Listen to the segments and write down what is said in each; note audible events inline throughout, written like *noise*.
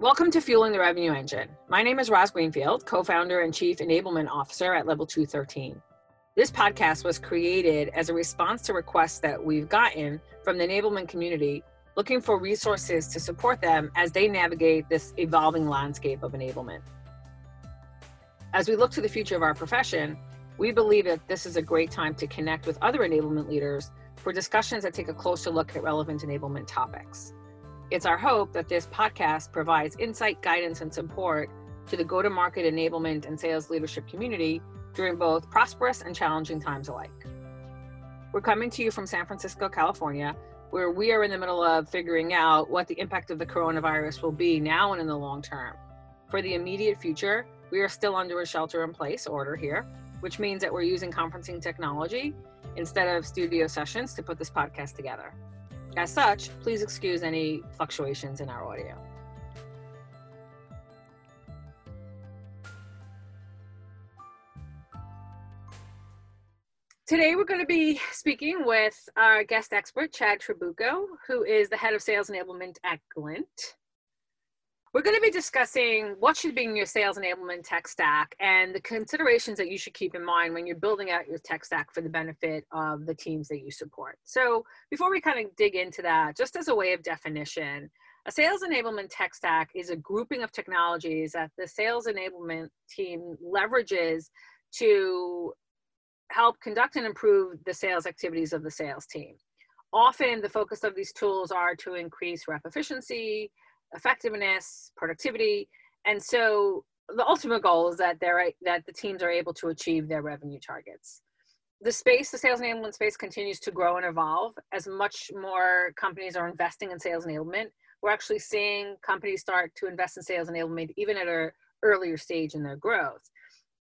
Welcome to Fueling the Revenue Engine. My name is Roz Greenfield, co founder and chief enablement officer at Level 213. This podcast was created as a response to requests that we've gotten from the enablement community looking for resources to support them as they navigate this evolving landscape of enablement. As we look to the future of our profession, we believe that this is a great time to connect with other enablement leaders for discussions that take a closer look at relevant enablement topics. It's our hope that this podcast provides insight, guidance, and support to the go to market enablement and sales leadership community during both prosperous and challenging times alike. We're coming to you from San Francisco, California, where we are in the middle of figuring out what the impact of the coronavirus will be now and in the long term. For the immediate future, we are still under a shelter in place order here, which means that we're using conferencing technology instead of studio sessions to put this podcast together. As such, please excuse any fluctuations in our audio. Today, we're going to be speaking with our guest expert, Chad Trabucco, who is the head of sales enablement at Glint. We're going to be discussing what should be in your sales enablement tech stack and the considerations that you should keep in mind when you're building out your tech stack for the benefit of the teams that you support. So, before we kind of dig into that, just as a way of definition, a sales enablement tech stack is a grouping of technologies that the sales enablement team leverages to help conduct and improve the sales activities of the sales team. Often, the focus of these tools are to increase rep efficiency, effectiveness, productivity. And so the ultimate goal is that they're that the teams are able to achieve their revenue targets. The space, the sales enablement space continues to grow and evolve as much more companies are investing in sales enablement. We're actually seeing companies start to invest in sales enablement even at an earlier stage in their growth.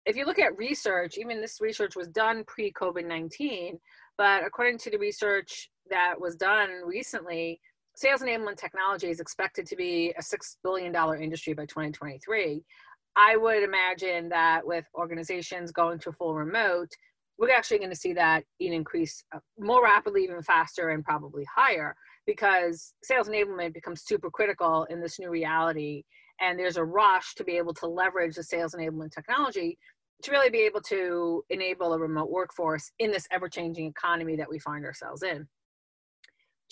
If you look at research, even this research was done pre COVID 19, but according to the research that was done recently, sales enablement technology is expected to be a $6 billion industry by 2023. I would imagine that with organizations going to full remote, we're actually going to see that increase uh, more rapidly, even faster, and probably higher because sales enablement becomes super critical in this new reality. And there's a rush to be able to leverage the sales enablement technology to really be able to enable a remote workforce in this ever changing economy that we find ourselves in.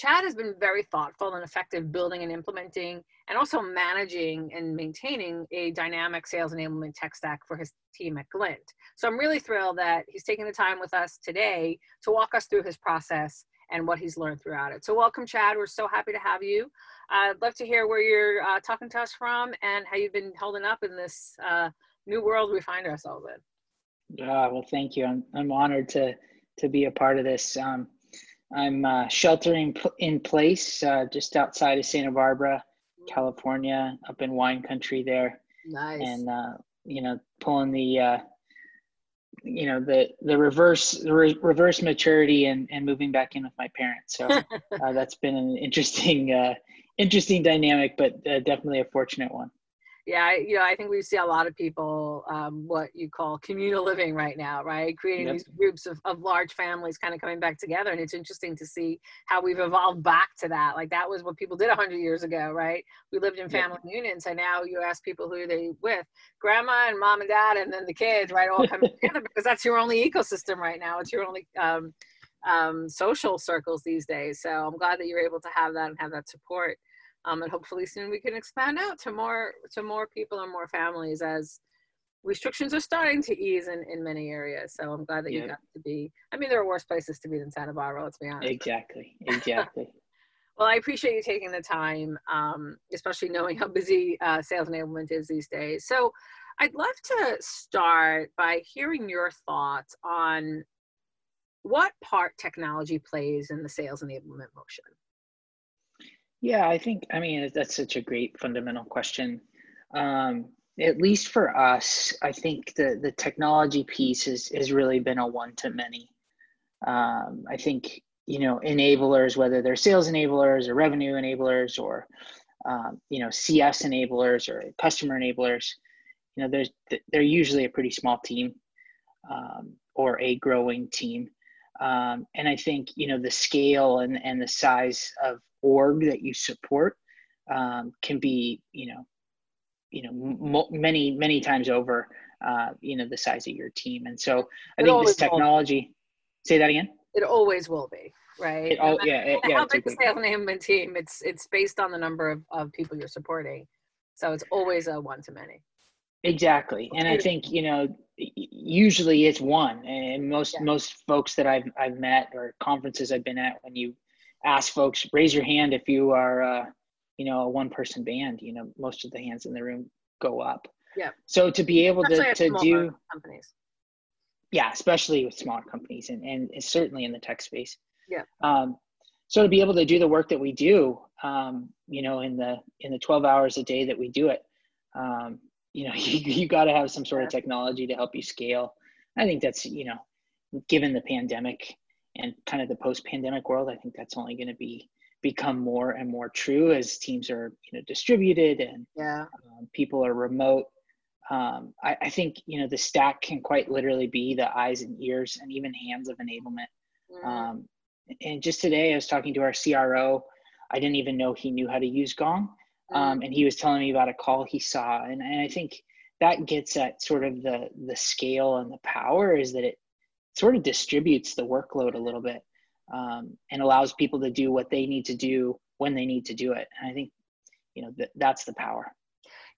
Chad has been very thoughtful and effective building and implementing and also managing and maintaining a dynamic sales enablement tech stack for his team at Glint. So I'm really thrilled that he's taking the time with us today to walk us through his process and what he's learned throughout it. So welcome, Chad. We're so happy to have you. I'd love to hear where you're uh, talking to us from and how you've been holding up in this uh, new world we find ourselves in. Uh, well, thank you. I'm, I'm honored to, to be a part of this. Um, I'm uh, sheltering in place uh, just outside of Santa Barbara, California, up in wine country there. Nice. And uh, you know, pulling the uh, you know the the reverse the re- reverse maturity and and moving back in with my parents. So *laughs* uh, that's been an interesting uh, interesting dynamic, but definitely a fortunate one yeah you know i think we see a lot of people um, what you call communal living right now right? Creating yep. these groups of, of large families kind of coming back together and it's interesting to see how we've evolved back to that. Like that was what people did 100 years ago right? We lived in family yep. unions and now you ask people who are they with grandma and mom and dad and then the kids right all coming *laughs* together because that's your only ecosystem right now. It's your only um, um, social circles these days. So i'm glad that you're able to have that and have that support um, and hopefully soon we can expand out to more to more people and more families as restrictions are starting to ease in, in many areas. So I'm glad that you got to be. I mean, there are worse places to be than Santa Barbara. Let's be honest. Exactly. *laughs* Exactly. well, I appreciate you taking the time, um, especially knowing how busy uh, sales enablement is these days. So I'd love to start by hearing your thoughts on what part technology plays in the sales enablement motion. Yeah, I think, I mean, that's such a great fundamental question. Um, at least for us, I think the, the technology piece has, has really been a one to many. Um, I think, you know, enablers, whether they're sales enablers or revenue enablers or, um, you know, CS enablers or customer enablers, you know, there's, they're usually a pretty small team um, or a growing team. Um, and I think, you know, the scale and, and the size of org that you support um, can be, you know, you know m- many many times over uh, you know the size of your team. And so i it think this technology say that again? It always will be right? It, oh yeah it, yeah how big the sales enablement team it's it's based on the number of, of people you're supporting. So it's always a one to many. Exactly. And i think you know usually it's one. And most yeah. most folks that i've i've met or conferences i've been at when you ask folks raise your hand if you are uh, you know a one person band you know most of the hands in the room go up. Yeah. So to be able to, to do companies. Yeah especially with smaller companies and, and certainly in the tech space. Yeah. Um, so to be able to do the work that we do um, you know in the in the 12 hours a day that we do it um, you know *laughs* you, you got to have some sort of technology to help you scale. I think that's you know given the pandemic and kind of the post pandemic world i think that's only going to be become more and more true as teams are you know distributed and yeah. um, people are remote um, I, I, think you know the stack can quite literally be the eyes and ears and even hands of enablement mm. um, and just today i was talking to our cro i didn't even know he knew how to use gong um, mm. and he was telling me about a call he saw and, and i think that gets at sort of the the scale and the power is that it sort of distributes the workload a little bit um, and allows people to do what they need to do when they need to do it. And I think, you know, th- that's the power.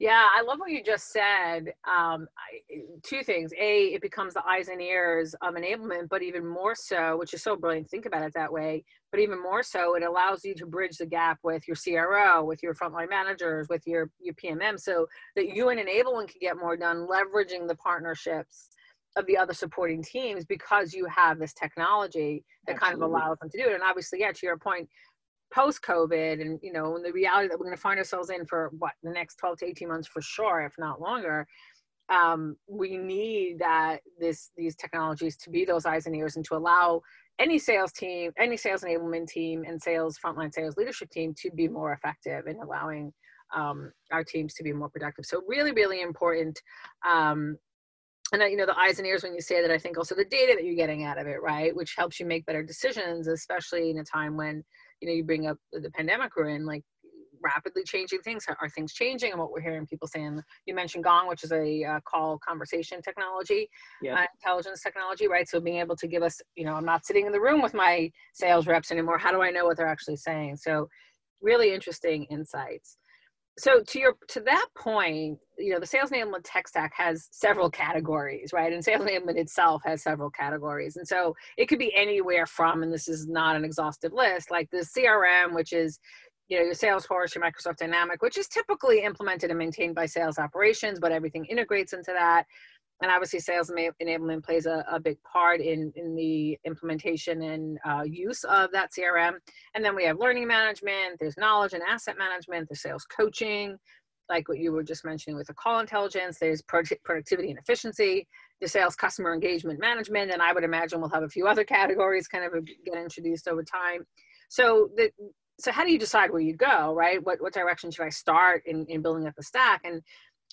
Yeah, I love what you just said. Um, I, two things. A, it becomes the eyes and ears of enablement, but even more so, which is so brilliant, think about it that way. But even more so, it allows you to bridge the gap with your CRO, with your frontline managers, with your, your PMM, so that you and enablement can get more done, leveraging the partnerships of the other supporting teams because you have this technology that Absolutely. kind of allows them to do it. And obviously, yeah, to your point, post COVID and you know, the reality that we're going to find ourselves in for what the next 12 to 18 months for sure, if not longer. Um, we need that this these technologies to be those eyes and ears and to allow any sales team, any sales enablement team, and sales frontline sales leadership team to be more effective in allowing um, our teams to be more productive. So really, really important um, and you know the eyes and ears when you say that i think also the data that you're getting out of it right which helps you make better decisions especially in a time when you know you bring up the pandemic we're in like rapidly changing things are things changing and what we're hearing people saying you mentioned gong which is a uh, call conversation technology yeah. uh, intelligence technology right so being able to give us you know i'm not sitting in the room with my sales reps anymore how do i know what they're actually saying so really interesting insights so to your to that point you know the sales enablement tech stack has several categories right? And sales enablement itself has several categories. And so it could be anywhere from and this is not an exhaustive list like the crm which is you know your salesforce your microsoft dynamic which is typically implemented and maintained by sales operations but everything integrates into that and obviously sales enablement plays a, a big part in, in the implementation and uh, use of that crm and then we have learning management there's knowledge and asset management there's sales coaching like what you were just mentioning with the call intelligence there's productivity and efficiency the sales customer engagement management and i would imagine we'll have a few other *laughs* categories kind of get introduced over time. So the so how do you decide where you go right? What, what direction should i start in, in building up the stack? And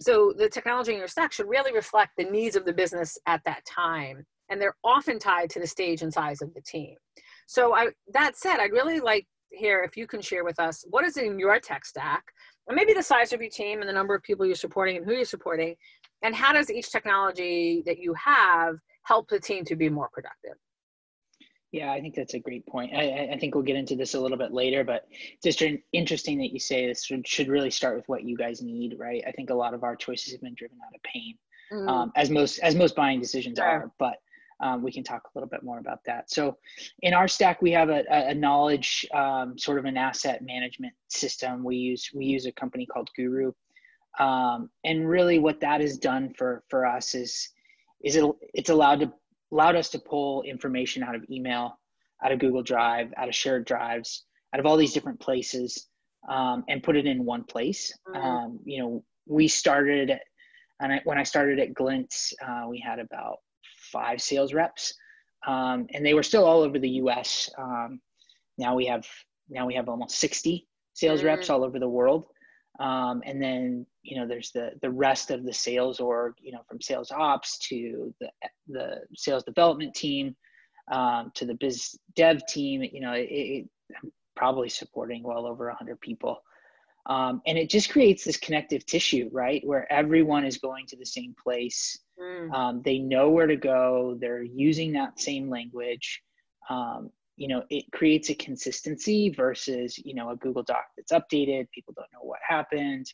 so the technology in your stack should really reflect the needs of the business at that time and they're often tied to the stage and size of the team. So I, that said i'd really like here if you can share with us what is in your tech stack and maybe the size of your team and the number of people you're supporting and who you're supporting and how does each technology that you have help the team to be more productive yeah, I think that's a great point. I, I, think we'll get into this a little bit later, but just interesting that you say this should, should really start with what you guys need, right? I think a lot of our choices have been driven out of pain, mm. um, as most as most buying decisions sure. are. But um, we can talk a little bit more about that. So, in our stack, we have a, a knowledge um, sort of an asset management system. We use we use a company called Guru, um, and really what that has done for for us is is it, it's allowed to allowed us to pull information out of email, out of Google Drive, out of shared drives, out of all these different places, um, and put it in one place. Mm-hmm. Um, you know, we started, and I, when I started at Glint, uh, we had about five sales reps, um, and they were still all over the U.S. Um, now we have now we have almost 60 sales mm-hmm. reps all over the world. Um, and then you know there's the the rest of the sales org you know from sales ops to the the sales development team um, to the biz dev team you know it, it, I'm probably supporting well over 100 people Um, and it just creates this connective tissue, right? Where everyone is going to the same place. Mm. Um, they know where to go. They're using that same language. Um, you know, it creates a consistency versus, you know, a Google Doc that's updated. People don't know what happened.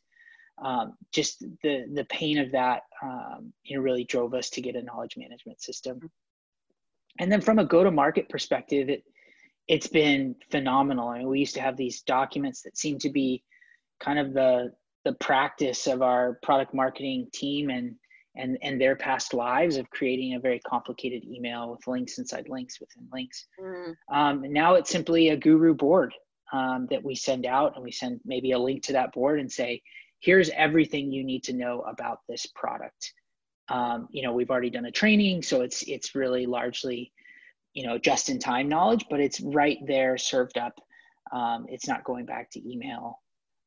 Um, just the the pain of that, um, you know, really drove us to get a knowledge management system. And then from a go-to-market perspective, it it's been phenomenal. I mean, we used to have these documents that seemed to be kind of the the practice of our product marketing team and and and their past lives of creating a very complicated email with links inside links within links. Mm. Um, now it's simply a guru board um, that we send out, and we send maybe a link to that board and say, "Here's everything you need to know about this product." Um, you know, we've already done a training, so it's it's really largely, you know, just in time knowledge, but it's right there served up. Um, it's not going back to email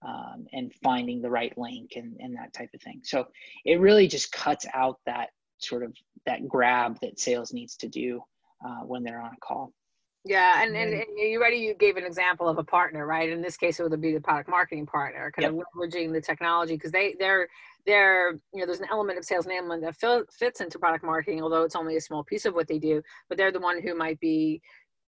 um, and finding the right link and, and that type of thing. So it really just cuts out that sort of that grab that sales needs to do uh, when they're on a call. Yeah, and, and, and you already you gave an example of a partner, right? In this case, it would be the product marketing partner, kind yep. of leveraging the technology because they they're they're you know there's an element of sales enablement that fits into product marketing, although it's only a small piece of what they do. But they're the one who might be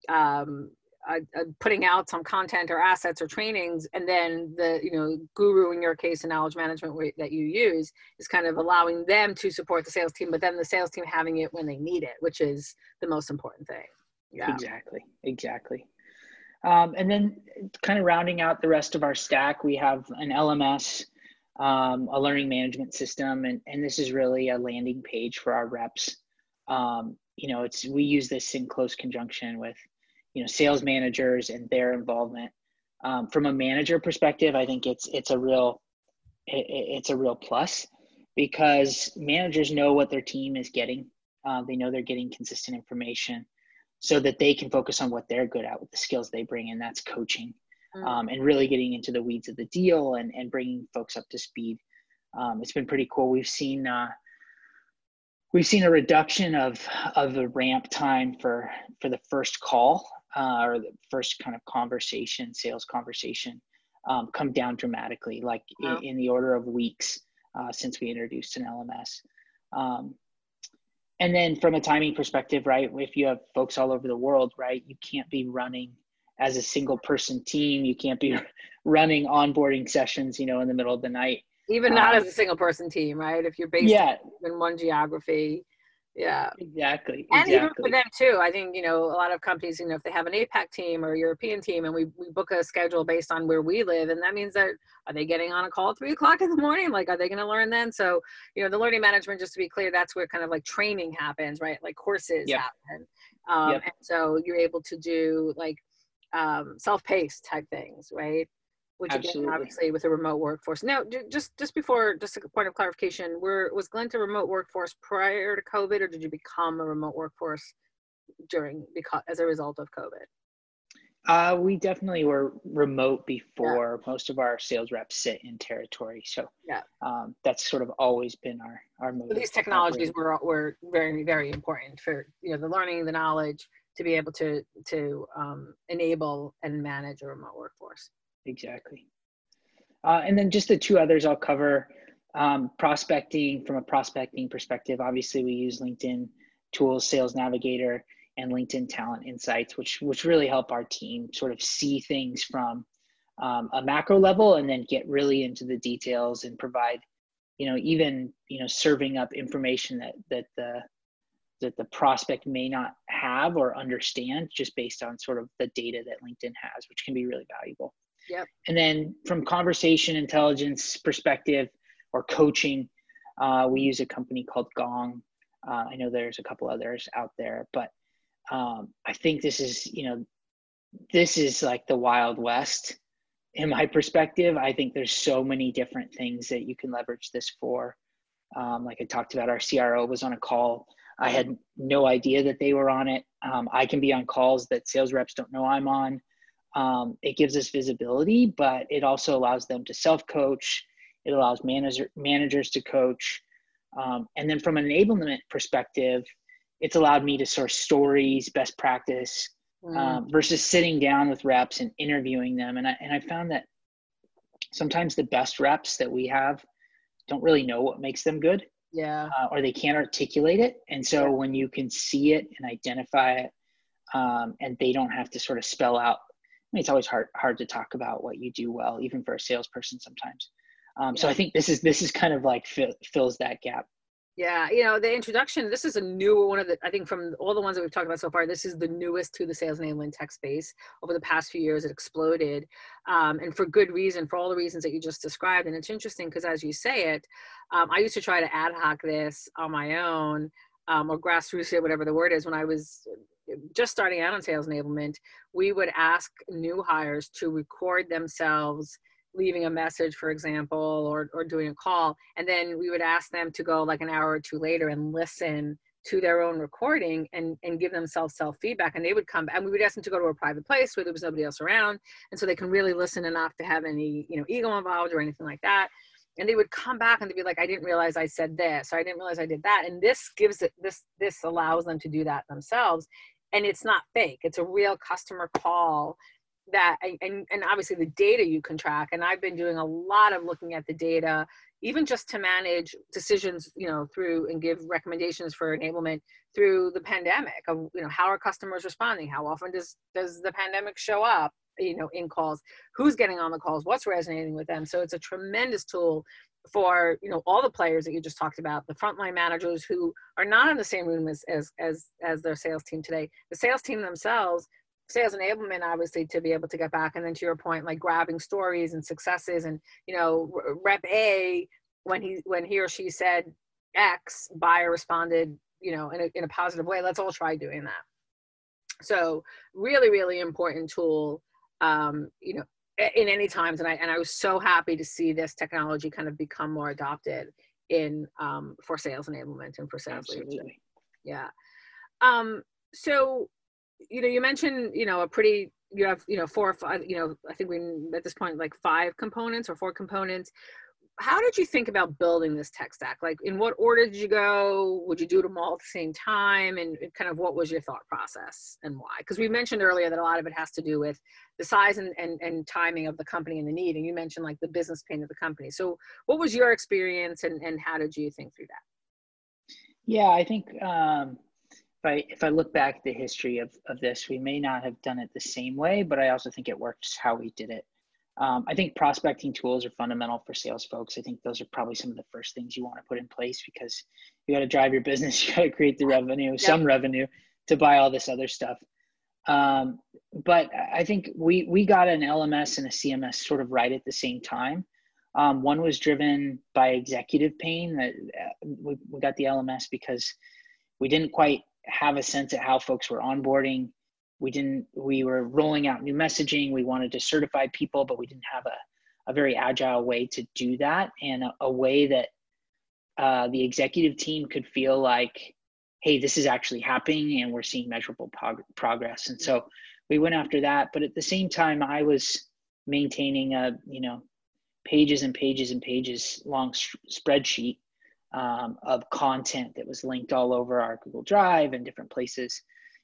um, uh, uh, putting out some content or assets or trainings and then the you know guru in your case the knowledge management that you use is kind of allowing them to support the sales team but then the sales team having it when they need it which is the most important thing. Yeah. Exactly. Exactly. Um, and then kind of rounding out the rest of our stack we have an lms um, a learning management system and, and this is really a landing page for our reps. Um, you know it's we use this in close conjunction with you know sales managers and their involvement. Um, from a manager perspective i think it's it's a real it, it's a real plus because managers know what their team is getting. Uh, they know they're getting consistent information so that they can focus on what they're good at with the skills they bring and that's coaching mm. um, and really getting into the weeds of the deal and, and bringing folks up to speed. Um, it's been pretty cool. We've seen uh, we've seen a reduction of of the ramp time for for the first call uh, or the first kind of conversation, sales conversation, um, come down dramatically, like wow. in, in, the order of weeks uh, since we introduced an LMS. Um, and then from a timing perspective, right, if you have folks all over the world, right, you can't be running as a single person team. You can't be *laughs* running onboarding sessions, you know, in the middle of the night. Even not um, as a single person team, right? If you're based yeah. in one geography, yeah exactly and exactly. even for them too i think you know a lot of companies you know if they have an apac team or european team and we, we book a schedule based on where we live and that means that are they getting on a call at three o'clock in the morning like are they going to learn then so you know the learning management just to be clear that's where kind of like training happens right like courses yep. happen um, yep. and so you're able to do like um, self-paced type things right which Absolutely. again, obviously with a remote workforce. Now, just just before, just a point of clarification, were was Glint a remote workforce prior to COVID, or did you become a remote workforce during because as a result of COVID? Uh, we definitely were remote before. Yeah. Most of our sales reps sit in territory, so yeah, um, that's sort of always been our our. So these technologies were were very very important for you know the learning, the knowledge to be able to to um, enable and manage a remote workforce exactly. Uh, and then just the two others I'll cover um, prospecting from a prospecting perspective. Obviously, we use LinkedIn tools, Sales Navigator, and LinkedIn Talent Insights, which which really help our team sort of see things from um, a macro level and then get really into the details and provide, you know, even you know serving up information that that the that the prospect may not have or understand just based on sort of the data that LinkedIn has, which can be really valuable. Yep. And then from conversation intelligence perspective or coaching, uh, we use a company called Gong. Uh, I know there's a couple others out there, but um, I think this is, you know, this is like the Wild West in my perspective. I think there's so many different things that you can leverage this for. Um, like I talked about, our CRO was on a call. I had no idea that they were on it. Um, I can be on calls that sales reps don't know I'm on um, it gives us visibility, but it also allows them to self coach. It allows manager, managers to coach. Um, and then from an enablement perspective, it's allowed me to source stories, best practice, mm. um, versus sitting down with reps and interviewing them. And I, and I found that sometimes the best reps that we have don't really know what makes them good yeah uh, or they can't articulate it and so yeah. when you can see it and identify it um, and they don't have to sort of spell out it's always hard hard to talk about what you do well even for a salesperson sometimes um, yeah. so i think this is this is kind of like fill, fills that gap yeah, you know, the introduction, this is a new one of the, I think from all the ones that we've talked about so far, this is the newest to the sales enablement tech space. Over the past few years, it exploded. Um, and for good reason, for all the reasons that you just described. And it's interesting because as you say it, um, I used to try to ad hoc this on my own um, or grassroots it, whatever the word is, when I was just starting out on sales enablement, we would ask new hires to record themselves leaving a message, for example, or, or doing a call. And then we would ask them to go like an hour or two later and listen to their own recording and, and give themselves self feedback. And they would come and we would ask them to go to a private place where there was nobody else around. And so they can really listen enough to have any, you know, ego involved or anything like that. And they would come back and they'd be like, I didn't realize I said this, or I didn't realize I did that. And this gives it, this, this allows them to do that themselves. And it's not fake. It's a real customer call that and, and obviously the data you can track and i've been doing a lot of looking at the data even just to manage decisions you know through and give recommendations for enablement through the pandemic of you know how are customers responding? How often does does the pandemic show up you know in calls? Who's getting on the calls? What's resonating with them? So it's a tremendous tool for you know all the players that you just talked about the frontline managers who are not in the same room as as as, as their sales team today. The sales team themselves sales enablement obviously to be able to get back. And then to your point like grabbing stories and successes and you know rep a when he when he or she said x buyer responded you know in a, in a positive way. Let's all try doing that. So really really important tool um you know in any times and i and i was so happy to see this technology kind of become more adopted in um for sales enablement and for sales Absolutely. leadership yeah um so you know, you mentioned, you know, a pretty, you have, you know, four or five, you know, I think we, at this point, like five components or four components. How did you think about building this tech stack? Like, in what order did you go? Would you do them all at the same time? And kind of what was your thought process and why? Because we mentioned earlier that a lot of it has to do with the size and, and, and timing of the company and the need. And you mentioned like the business pain of the company. So, what was your experience and, and how did you think through that? Yeah, I think um, if I if I look back at the history of of this, we may not have done it the same way, but I also think it works how we did it. Um, I think prospecting tools are fundamental for sales folks. I think those are probably some of the first things you want to put in place because you got to drive your business, *laughs* you got to create the revenue, yep. some revenue to buy all this other stuff. Um, but I think we we got an LMS and a CMS sort of right at the same time. Um, one was driven by executive pain. That uh, we, we got the LMS because we didn't quite have a sense of how folks were onboarding. We didn't, we were rolling out new messaging. We wanted to certify people, but we didn't have a, a very agile way to do that and a, a way that uh, the executive team could feel like, hey, this is actually happening and we're seeing measurable prog- progress. And so we went after that. But at the same time, I was maintaining a, you know, pages and pages and pages long spreadsheet um, of content that was linked all over our Google Drive and different places.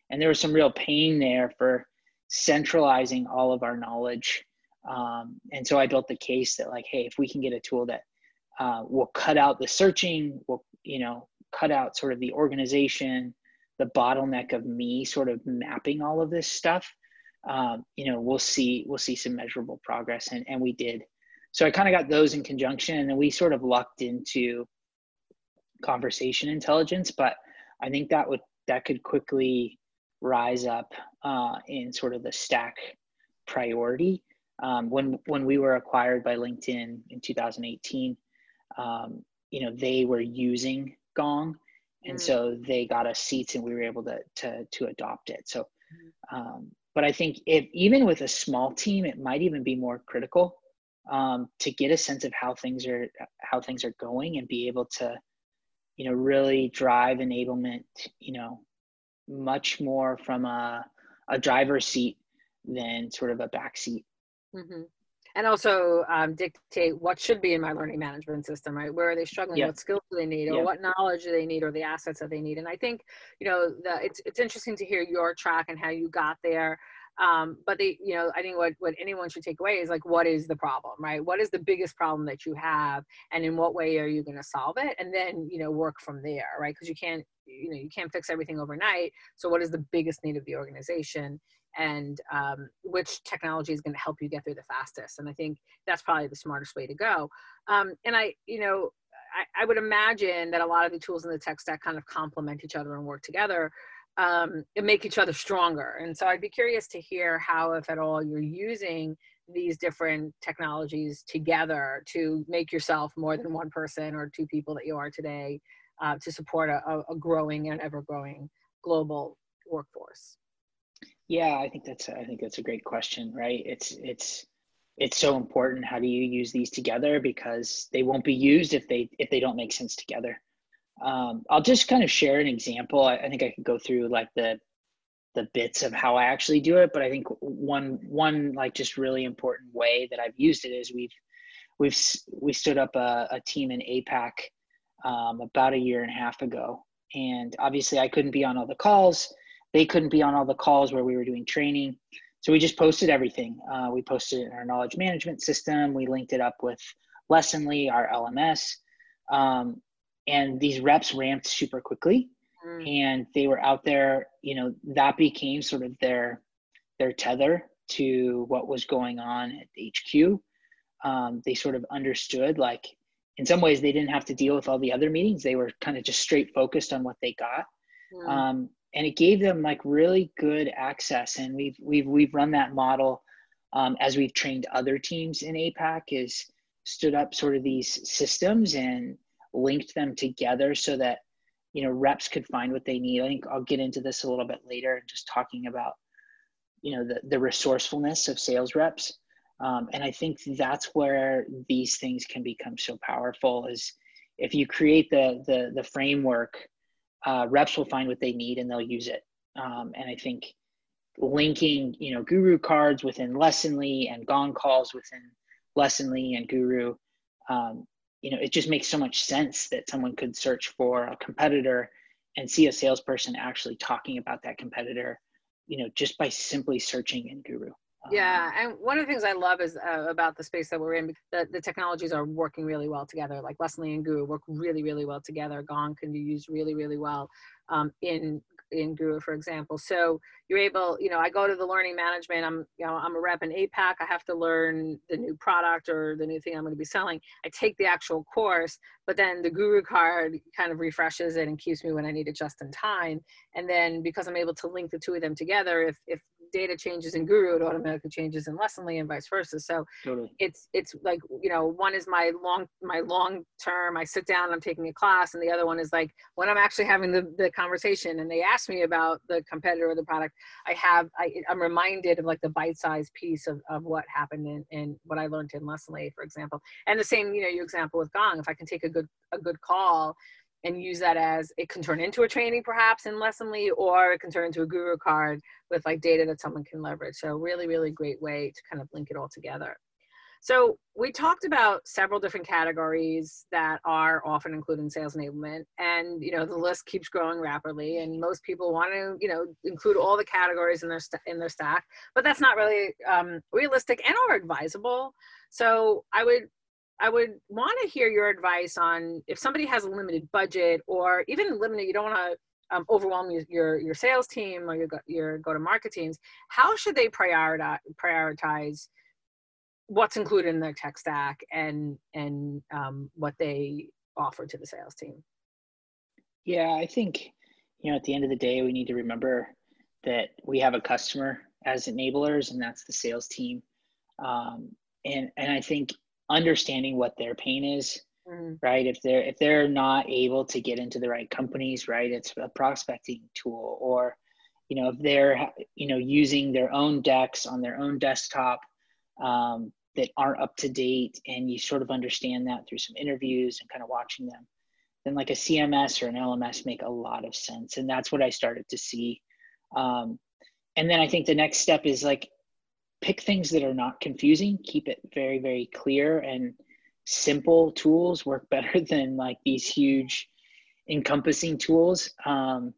And there was some real pain there for centralizing all of our knowledge. Um, and so I built the case that like, hey, if we can get a tool that uh, will cut out the searching, will you know cut out sort of the organization, the bottleneck of me sort of mapping all of this stuff. Um, you know, we'll see we'll see some measurable progress, and and we did. So I kind of got those in conjunction, and then we sort of lucked into conversation intelligence, but I think that would that could quickly rise up uh, in sort of the stack priority. Um, when when we were acquired by LinkedIn in 2018, um, you know they were using Gong, and mm. so they got us seats, and we were able to to to adopt it. So, mm. um, but I think if even with a small team, it might even be more critical um, to get a sense of how things are how things are going and be able to you know, really drive enablement, you know, much more from a, a driver's seat than sort of a back seat. Mm-hmm. And also um, dictate what should be in my learning management system, right? Where are they struggling? Yep. What skills do they need, or yep. what knowledge do they need, or the assets that they need? And I think, you know, the, it's it's interesting to hear your track and how you got there. Um, but they, you know, I think what, what anyone should take away is like, what is the problem, right? What is the biggest problem that you have and in what way are you going to solve it? And then, you know, work from there, right? Because you can't, you know, you can't fix everything overnight. So what is the biggest need of the organization? and um, which technology is going to help you get through the fastest. And I think that's probably the smartest way to go. Um, and I, you know, I, I, would imagine that a lot of the tools in the tech stack kind of complement each other and work together um, make each other stronger. And so I'd be curious to hear how, if at all, you're using these different technologies together to make yourself more than one person or two people that you are today uh, to support a, a growing and ever growing global workforce. Yeah, I think that's I think that's a great question, right? It's it's it's so important how do you use these together because they won't be used if they if they don't make sense together um, I'll just kind of share an example. I, I, think I could go through like the the bits of how I actually do it, but I think one one like just really important way that I've used it is we've we've we stood up a, a team in APAC um, about a year and a half ago, and obviously I couldn't be on all the calls. They couldn't be on all the calls where we were doing training, so we just posted everything. Uh, we posted it in our knowledge management system. We linked it up with Lessonly, our LMS. Um, and these reps ramped super quickly. Mm. and they were out there you know that became sort of their their tether to what was going on at hq um, they sort of understood like in some ways they didn't have to deal with all the other meetings. They were kind of just straight focused on what they got. Mm. um, and it gave them like really good access. And we've we've we've run that model um, as we've trained other teams in apac is stood up sort of these systems and linked them together so that you know reps could find what they need. I think i'll get into this a little bit later just talking about you know the, the resourcefulness of sales reps. Um, and i think that's where these things can become so powerful is if you create the the, the framework uh, reps will find what they need and they'll use it. Um, and i think linking you know guru cards within lessonly and gong calls within lessonly and guru um, you know, it just makes so much sense that someone could search for a competitor and see a salesperson actually talking about that competitor, you know, just by simply searching in Guru. Yeah, um, and one of the things I love is uh, about the space that we're in. The, the technologies are working really well together. Like Lessonly and Guru work really, really well together. Gong can be used really, really well um, in in Guru, for example. So you're able, you know, I go to the learning management. I'm, you know, I'm a rep in APAC. I have to learn the new product or the new thing I'm going to be selling. I take the actual course, but then the Guru card kind of refreshes it and keeps me when I need it just in time. And then because I'm able to link the two of them together, if if data changes in Guru, it automatically changes in Lessonly and vice versa. So totally. it's it's like you know, one is my long my long term. I sit down, I'm taking a class, and the other one is like when I'm actually having the, the conversation and they ask me about the competitor or the product. I have I, I'm reminded of like the bite sized piece of, of what happened in, in what I learned in Lessonly, for example. And the same, you know, your example with Gong. If I can take a good a good call and use that as it can turn into a training perhaps in Lessonly or it can turn into a guru card with like data that someone can leverage. So really, really great way to kind of link it all together. So we talked about several different categories that are often included in sales enablement, and you know the list keeps growing rapidly. And most people want to, you know, include all the categories in their st- in their stack, but that's not really um, realistic and or advisable. So I would I would want to hear your advice on if somebody has a limited budget or even limited, you don't want to um, overwhelm your, your, your sales team or your your go to market teams. How should they prioritize prioritize what's included in their tech stack and and um, what they offer to the sales team? Yeah, I think you know at the end of the day we need to remember that we have a customer as enablers, and that's the sales team. Um, and and I think understanding what their pain is mm. right? If they're if they're not able to get into the right companies right it's a prospecting tool or you know if they're you know using their own decks on their own desktop um, that aren't up to date and you sort of understand that through some interviews and kind of watching them then like a cms or an lms make a lot of sense. And that's what i started to see. Um, and then i think the next step is like pick things that are not confusing keep it very very clear and simple tools work *laughs* better than like these huge encompassing tools um,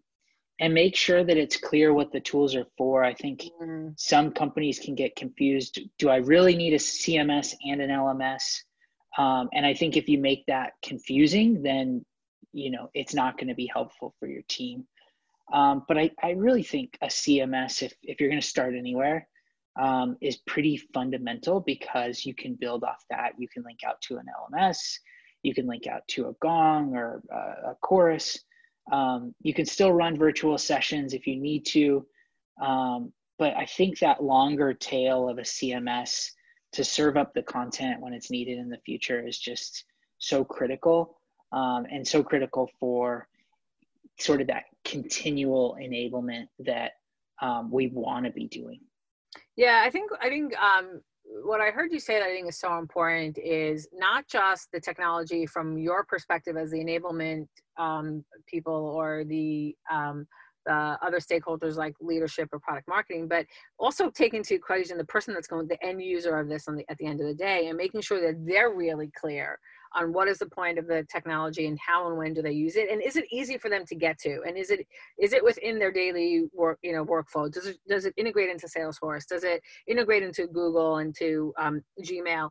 and make sure that it's clear what the tools are for. I think mm. some companies can get confused. Do I really need a CMS and an LMS? Um, and I think if you make that confusing, then you know it's not going to be helpful for your team. Um, but I, I really think a CMS, if, if you're going to start anywhere, um, is pretty fundamental because you can build off that. You can link out to an LMS, you can link out to a Gong or a, a Chorus. Um, you can still run virtual sessions if you need to. Um, but I think that longer tail of a CMS to serve up the content when it's needed in the future is just so critical um, and so critical for sort of that continual enablement that um, we want to be doing. Yeah, I think I think um, what I heard you say that I think is so important is not just the technology from your perspective as the enablement um, people or the um, the other stakeholders like leadership or product marketing, but also take into equation the person that's going, the end user of this on the, at the end of the day, and making sure that they're really clear on what is the point of the technology and how and when do they use it and is it easy for them to get to? And is it is it within their daily work you know workflow? Does it does it integrate into salesforce? Does it integrate into google and to um, gmail?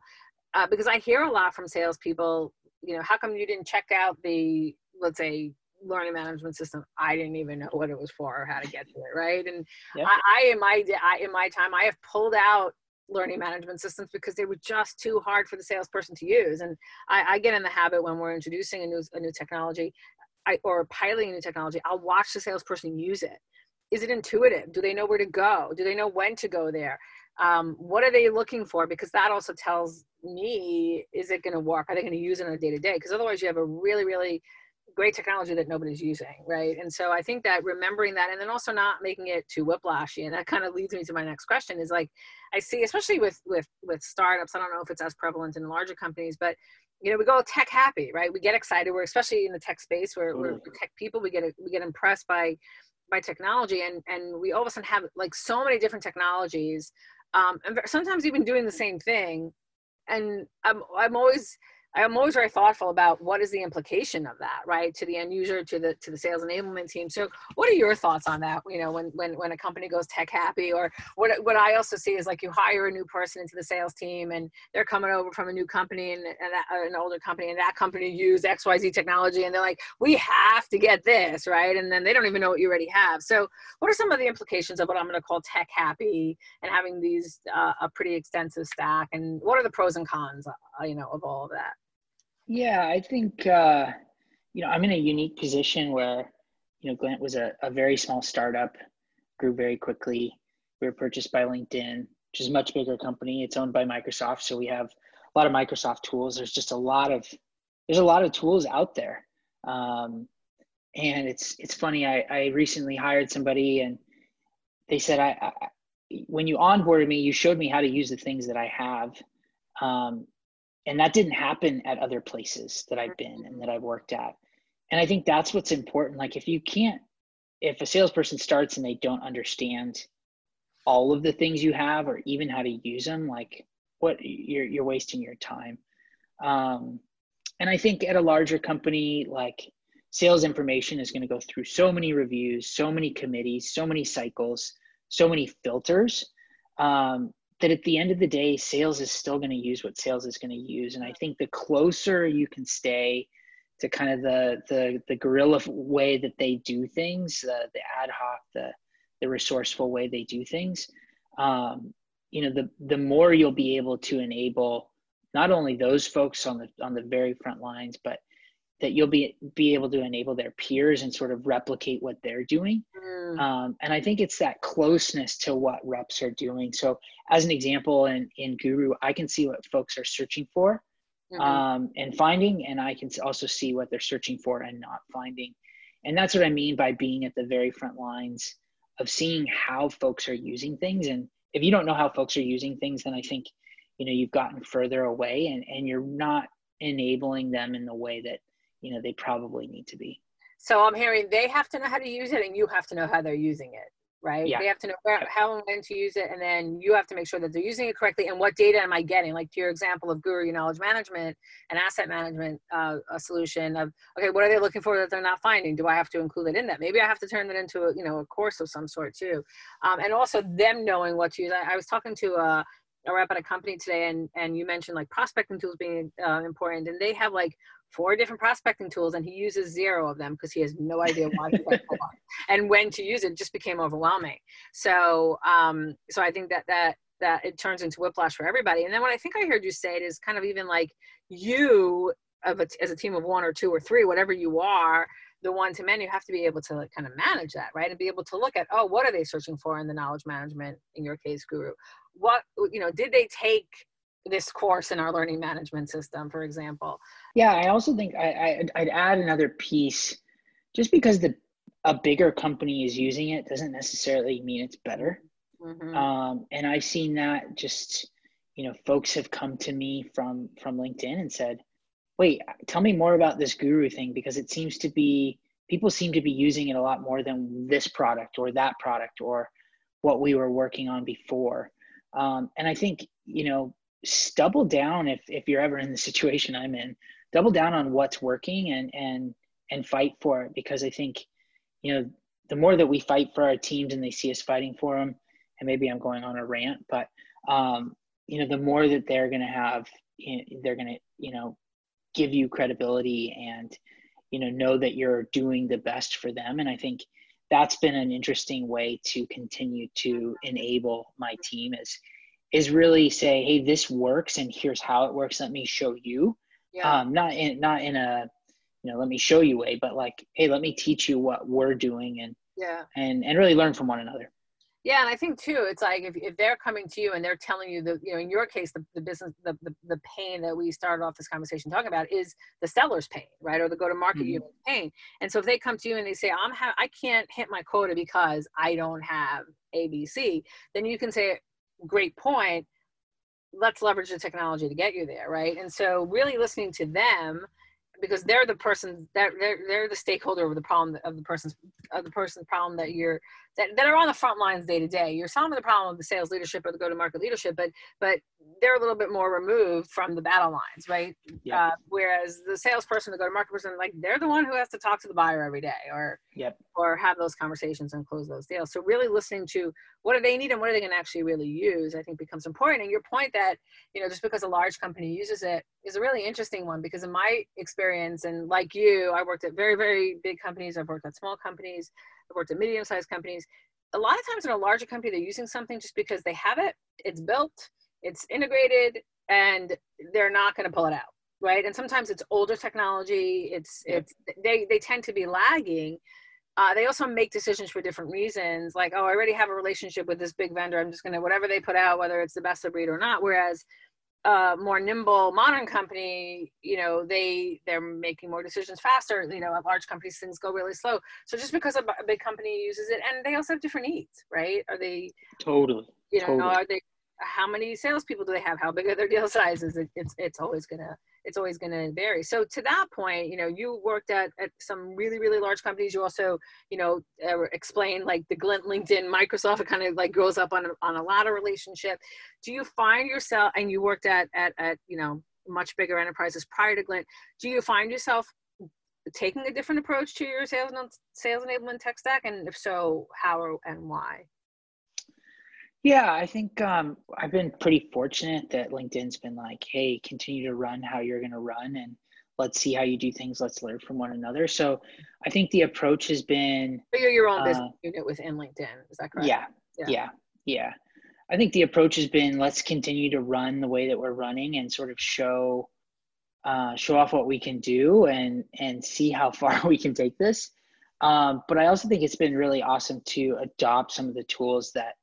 Uh, because i hear a lot from salespeople you know how come you didn't check out the let's say learning management system? I didn't even know what it was for or how to get to it right? And yep. I, I in my I, in my time i have pulled out learning management systems because they were just too hard for the salesperson to use. And I, I get in the habit when we're introducing a new, a new technology I, or piloting a new technology, I'll watch the salesperson use it. Is it intuitive? Do they know where to go? Do they know when to go there? Um, what are they looking for? Because that also tells me, is it going to work? Are they going to use it on a day to day? Because otherwise, you have a really, really great technology that nobody's using, right? And so I think that remembering that and then also not making it too whiplashy, and that kind of leads me to my next question is like I see, especially with with with startups, I don't know if it's as prevalent in larger companies, but you know, we go tech happy, right? We get excited. We're especially in the tech space where we're mm-hmm. tech people. We get we get impressed by by technology, and and we all of a sudden have like so many different technologies, um, and sometimes even doing the same thing. And I'm I'm always I'm always very thoughtful about what is the implication of that, right, to the end user, to the to the sales enablement team. So, what are your thoughts on that? You know, when when when a company goes tech happy, or what what I also see is like you hire a new person into the sales team, and they're coming over from a new company and, and that, an older company, and that company use X Y Z technology, and they're like, we have to get this, right, and then they don't even know what you already have. So, what are some of the implications of what I'm going to call tech happy and having these uh, a pretty extensive stack, and what are the pros and cons, uh, you know, of all of that? Yeah, I think uh, you know I'm in a unique position where you know Glint was a, a very small startup, grew very quickly. We were purchased by LinkedIn, which is a much bigger company. It's owned by Microsoft, so we have a lot of Microsoft tools. There's just a lot of there's a lot of tools out there, um, and it's it's funny. I, I recently hired somebody, and they said I, I when you onboarded me, you showed me how to use the things that I have. Um, and that didn't happen at other places that I've been and that I've worked at. And I think that's what's important. Like if you can't, if a salesperson starts and they don't understand all of the things you have or even how to use them, like what you're you're wasting your time. Um, and I think at a larger company, like sales information is going to go through so many reviews, so many committees, so many cycles, so many filters um, that at the end of the day, sales is still going to use what sales is going to use. And I think the closer you can stay to kind of the the the guerrilla way that they do things, the the ad hoc, the the resourceful way they do things, um, you know, the the more you'll be able to enable not only those folks on the on the very front lines, but that you'll be be able to enable their peers and sort of replicate what they're doing mm. um, and i think it's that closeness to what reps are doing so as an example in in guru i can see what folks are searching for mm-hmm. um, and finding and i can also see what they're searching for and not finding and that's what i mean by being at the very front lines of seeing how folks are using things and if you don't know how folks are using things then i think you know you've gotten further away and and you're not enabling them in the way that you know they probably need to be so i'm hearing they have to know how to use it and you have to know how they're using it right? Yeah. They have to know where, how and when to use it, and then you have to make sure that they're using it correctly. And what data am I getting? Like to your example of Guru Knowledge Management and Asset Management, uh, a solution of okay, what are they looking for that they're not finding? Do I have to include it in that? Maybe I have to turn that into a you know a course of some sort too, um, and also them knowing what to use. I, I was talking to a, a rep at a company today, and and you mentioned like prospecting tools being uh, important, and they have like four different prospecting tools and he uses zero of them because he has no idea why *laughs* and when to use it just became overwhelming. So um so i think that that that it turns into whiplash for everybody. And then what i think i heard you say it is kind of even like you of a, as a team of one or two or three whatever you are the one to many you have to be able to like, kind of manage that right? And be able to look at oh what are they searching for in the knowledge management in your case guru? What you know did they take this course in our learning management system, for example. Yeah, I also think I, I would add another piece. Just because the a bigger company is using it doesn't necessarily mean it's better. Mm-hmm. Um, and I've seen that just you know folks have come to me from from LinkedIn and said, "Wait, tell me more about this guru thing because it seems to be people seem to be using it a lot more than this product or that product or what we were working on before." Um, and I think you know double down if if you're ever in the situation I'm in. Double down on what's working and and and fight for it because I think you know the more that we fight for our teams and they see us fighting for them, and maybe I'm going on a rant, but um, you know the more that they're going to have, they're going to you know give you credibility and you know know that you're doing the best for them, and I think that's been an interesting way to continue to enable my team is is really say, hey, this works and here's how it works. Let me show you. Yeah. Um, not in not in a you know, let me show you way, but like, hey, let me teach you what we're doing and yeah and and really learn from one another. Yeah, and I think too, it's like if, if they're coming to you and they're telling you the, you know, in your case, the, the business, the, the, the pain that we started off this conversation talking about is the seller's pain, right? Or the go-to-market mm-hmm. pain. And so if they come to you and they say, I'm ha- I can't hit my quota because I don't have ABC, then you can say, great point let's leverage the technology to get you there right? And so really listening to them because they're the person that they're, they're the stakeholder of the problem of the person's of the person's problem that you're that, that are on the front lines day to day. You're solving the problem of the sales leadership or the go-to-market leadership but but they're a little bit more removed from the battle lines right? Yeah. uh, whereas the salesperson the go-to-market person like they're the one who has to talk to the buyer every day or yep. or have those conversations and close those deals. So really listening to what do they need and what are they going to actually really use i think becomes important. And your point that you know just because a large company uses it is a really interesting one because in my experience and like you i worked at very very big companies. I've worked at small companies I've worked at medium sized companies. A lot of times in a larger company, they're using something just because they have it, it's built, it's integrated, and they're not going to pull it out. Right. And sometimes it's older technology. It's, yeah. it's, they, they tend to be lagging. Uh, they also make decisions for different reasons like oh i already have a relationship with this big vendor i'm just going to whatever they put out whether it's the best of breed or not whereas a more nimble modern company you know they they're making more decisions faster you know at large companies things go really slow so just because a, a big company uses it and they also have different needs right are they totally you know totally. are they how many salespeople do they have? How big are their deal sizes? It, it's it's always gonna it's always gonna vary. So to that point, you know, you worked at, at some really really large companies. You also you know uh, like the Glint, LinkedIn, Microsoft. It kind of like grows up on a, on a lot of relationship. Do you find yourself and you worked at at at you know much bigger enterprises prior to Glint? Do you find yourself taking a different approach to your sales sales enablement tech stack? And if so, how and why? Yeah, I think um, I've been pretty fortunate that LinkedIn's been like, hey, continue to run how you're going to run and let's see how you do things. Let's learn from one another. So I think the approach has been. But you're your own uh, business unit within LinkedIn. Is that correct? Yeah, yeah. Yeah. Yeah. I think the approach has been let's continue to run the way that we're running and sort of show uh, show off what we can do and and see how *laughs* far we can take this. Um, but I also think it's been really awesome to adopt some of the tools that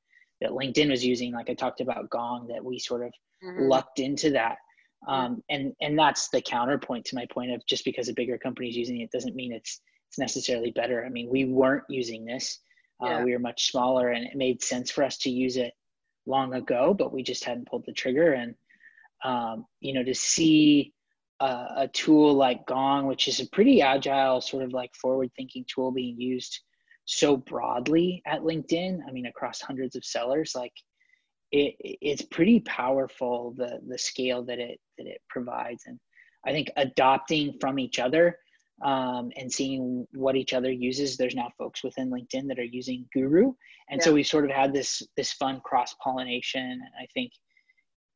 that LinkedIn was using, like I talked about Gong, that we sort of mm-hmm. lucked into that. Um, and and that's the counterpoint to my point of just because a bigger company is using it doesn't mean it's it's necessarily better. I mean, we weren't using this. Uh, yeah. We were much smaller, and it made sense for us to use it long ago, but we just hadn't pulled the trigger. And um, you know, to see uh, a tool like Gong, which is a pretty agile, sort of like forward-thinking tool being used so broadly at LinkedIn. I mean, across hundreds of sellers, like it, it's pretty powerful the the scale that it that it provides, and I think adopting from each other um, and seeing what each other uses. There's now folks within LinkedIn that are using Guru, and yeah. so we sort of had this this fun cross pollination. And I think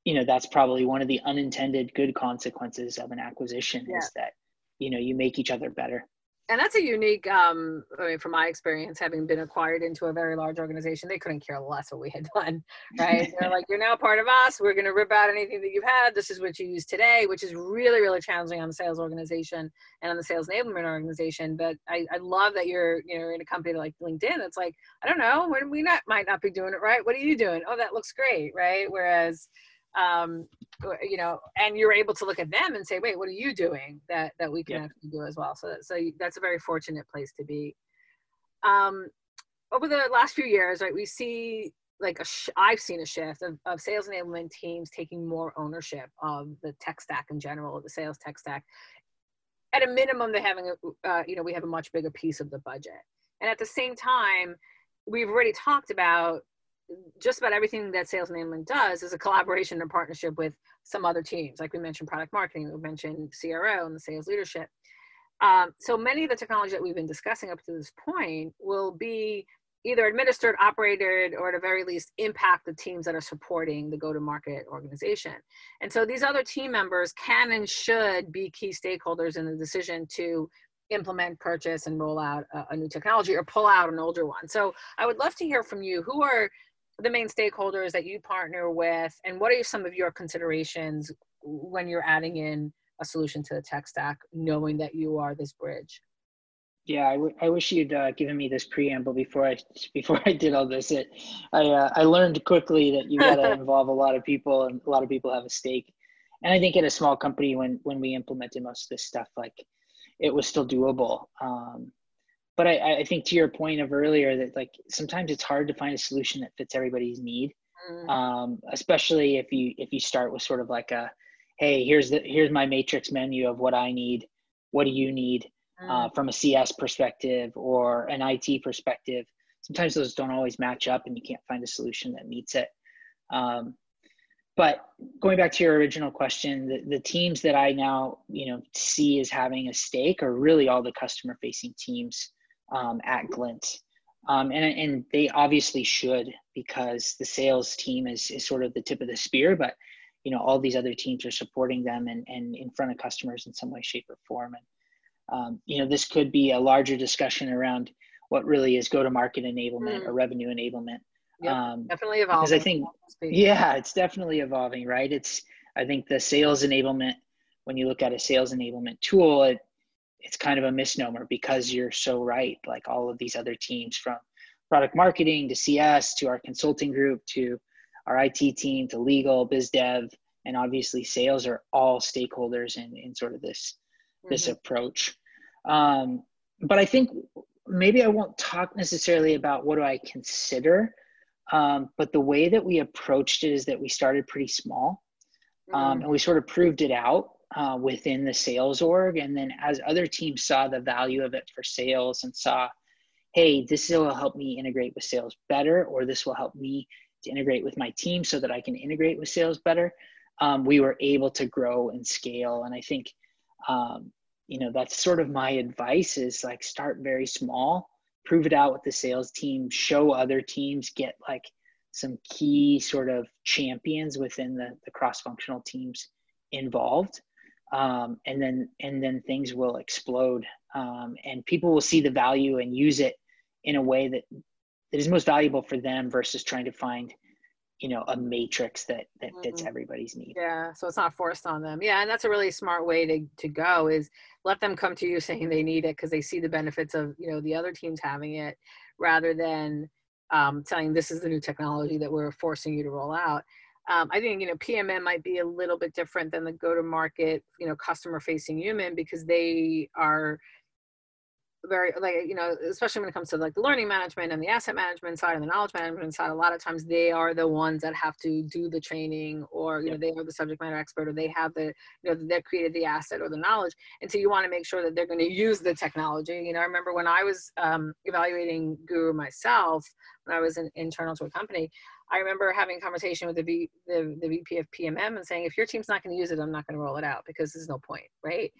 you know that's probably one of the unintended good consequences of an acquisition yeah. is that you know you make each other better and that's a unique um i mean from my experience having been acquired into a very large organization they couldn't care less what we had *laughs* done right? They're like you're now part of us. We're going to rip out anything that you've had. This is what you use today which is really really challenging on the sales organization and on the sales enablement organization but i, I love that you're you know in a company like linkedin it's like i don't know. We not might not be doing it right. What are you doing? Oh that looks great right? Whereas um, you know, and you're able to look at them and say, wait, what are you doing that, that we can actually do as well? So, so that's a very fortunate place to be. Um, over the last few years, right, we see like a sh- I've seen a shift of, of sales enablement teams taking more ownership of the tech stack in general, the sales tech stack. At a minimum, they're having a, uh, you know, we have a much bigger piece of the budget. And at the same time, we've already talked about just about everything that sales enablement does is a collaboration and partnership with some other teams. Like we mentioned product marketing, we mentioned CRO and the sales leadership. Um, so many of the technology that we've been discussing up to this point will be either administered, operated, or at the very least impact the teams that are supporting the go-to-market organization. And so these other team members can and should be key stakeholders in the decision to implement, purchase, and roll out a, a new technology or pull out an older one. So I would love to hear from you. Who are the main stakeholders that you partner with and what are some of your considerations when you're adding in a solution to the tech stack knowing that you are this bridge? Yeah I, w- I wish you'd uh, given me this preamble before i *laughs* before i did all this. It i uh, i learned quickly that you got to *laughs* involve a lot of people and a lot of people have a stake. And i think in a small company when when we implemented most of this stuff like it was still doable. Um, but I, I think to your point of earlier that like sometimes it's hard to find a solution that fits everybody's need. Mm. um, especially if you if you start with sort of like a hey here's the here's my matrix menu of what i need. What do you need mm. uh, from a cs perspective or an it perspective? Sometimes those don't always match up and you can't find a solution that meets it. Um, but going back to your original question the, the teams that i now you know see as having a stake are really all the customer facing teams um, at Glint. Um, and, and they obviously should because the sales team is, is sort of the tip of the spear, but you know, all these other teams are supporting them and, and in front of customers in some way, shape or form. And, um, you know, this could be a larger discussion around what really is go-to-market enablement mm. or revenue enablement. Yep, um, definitely evolving. Because I think, yeah, it's definitely evolving, right? It's, I think the sales enablement, when you look at a sales enablement tool, it, it's kind of a misnomer because you're so right. Like all of these other teams from product marketing to CS to our consulting group to our IT team to legal, biz dev, and obviously sales are all stakeholders in, in sort of this mm-hmm. this approach. Um, but I think maybe I won't talk necessarily about what do I consider, um, but the way that we approached it is that we started pretty small, um, mm-hmm. and we sort of proved it out uh, within the sales org. And then as other teams saw the value of it for sales and saw, hey, this will help me integrate with sales better, or this will help me to integrate with my team so that I can integrate with sales better, um, we were able to grow and scale. And I think, um, you know, that's sort of my advice is like start very small, prove it out with the sales team, show other teams, get like some key sort of champions within the, the cross-functional teams involved um, and then and then things will explode um, and people will see the value and use it in a way that that is most valuable for them versus trying to find you know a matrix that that fits mm-hmm. everybody's need. Yeah so it's not forced on them. Yeah and that's a really smart way to, to go is let them come to you *laughs* saying they need it because they see the benefits of you know the other teams having it rather than um, telling this is the new technology that we're forcing you to roll out um, I think you know PMM might be a little bit different than the go-to-market, you know, customer-facing human because they are very like you know especially when it comes to like the learning management and the asset management side and the knowledge management side a lot of times they are the ones that have to do the training or you know they are the subject matter expert or they have the you know they created the asset or the knowledge. And so you want to make sure that they're going to use the technology. You know i remember when i was um, evaluating guru myself when i was an internal to a company I remember having a conversation with the, v, the, the VP of PMM and saying, if your team's not going to use it, I'm not going to roll it out because there's no point, right?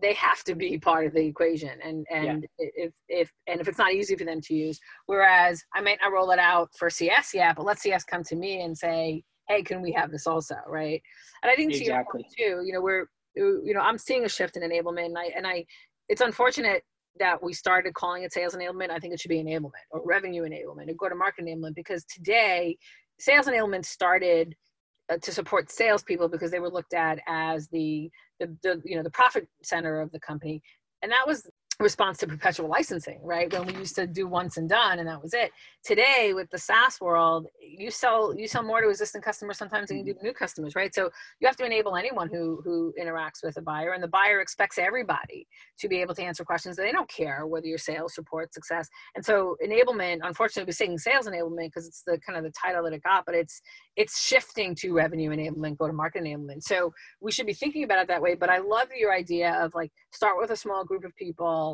they have to be part of the equation and and yeah. if if and if it's not easy for them to use whereas i might not roll it out for cs yet but let cs come to me and say hey can we have this also right and i think exactly. too you know we're you know i'm seeing a shift in enablement and i and i it's unfortunate that we started calling it sales enablement i think it should be enablement or revenue enablement or go to market enablement because today sales enablement started uh, to support salespeople because they were looked at as the, the, the you know the profit center of the company, and that was response to perpetual licensing, right? When we used to do once and done and that was it. Today with the SaaS world, you sell you sell more to existing customers sometimes than you do mm-hmm. new customers, right? So you have to enable anyone who who interacts with a buyer and the buyer expects everybody to be able to answer questions. They don't care whether you're sales, support, success. And so enablement, unfortunately, we're saying sales enablement because it's the kind of the title that it got, but it's it's shifting to revenue enablement, go to market enablement. So we should be thinking about it that way. But I love your idea of like start with a small group of people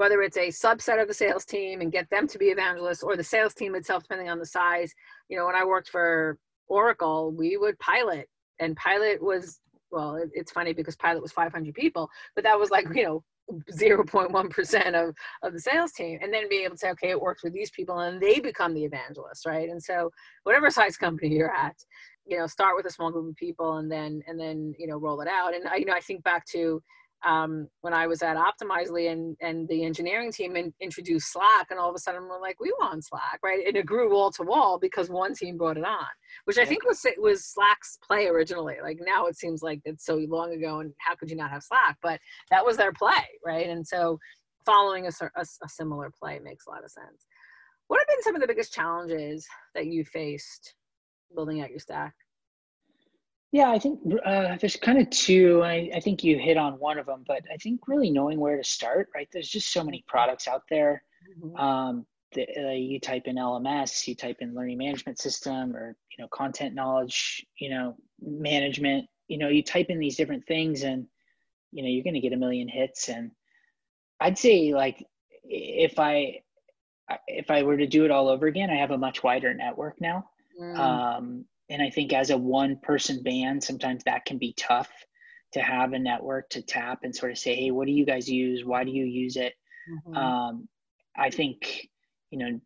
whether it's a subset of the sales team and get them to be evangelists or the sales team itself, depending on the size. You know, when I worked for Oracle, we would pilot, and pilot was well, it, it's funny because pilot was 500 people, but that was like you know 0.1% of, of the sales team. And then be able to say okay it works with these people and they become the evangelists right? And so whatever size company you're at you know start with a small group of people and then and then you know roll it out. And i you know i think back to um, when I was at Optimizely and, and the engineering team in, introduced Slack, and all of a sudden we're like, we want Slack, right? And it grew wall to wall because one team brought it on, which I think was was Slack's play originally. Like now it seems like it's so long ago, and how could you not have Slack? But that was their play, right? And so following a, a, a similar play makes a lot of sense. What have been some of the biggest challenges that you faced building out your stack? Yeah, I think uh, there's kind of two. I, I think you hit on one of them, but I think really knowing where to start, right? There's just so many products out there. Mm-hmm. Um, the, uh, you type in LMS, you type in learning management system, or you know content knowledge, you know management. You know, you type in these different things, and you know you're going to get a million hits. And I'd say like if I if I were to do it all over again, I have a much wider network now. Mm. Um, and I think as a one person band, sometimes that can be tough to have a network to tap and sort of say, hey, what do you guys use? Why do you use it? Mm-hmm. Um, I think, you know,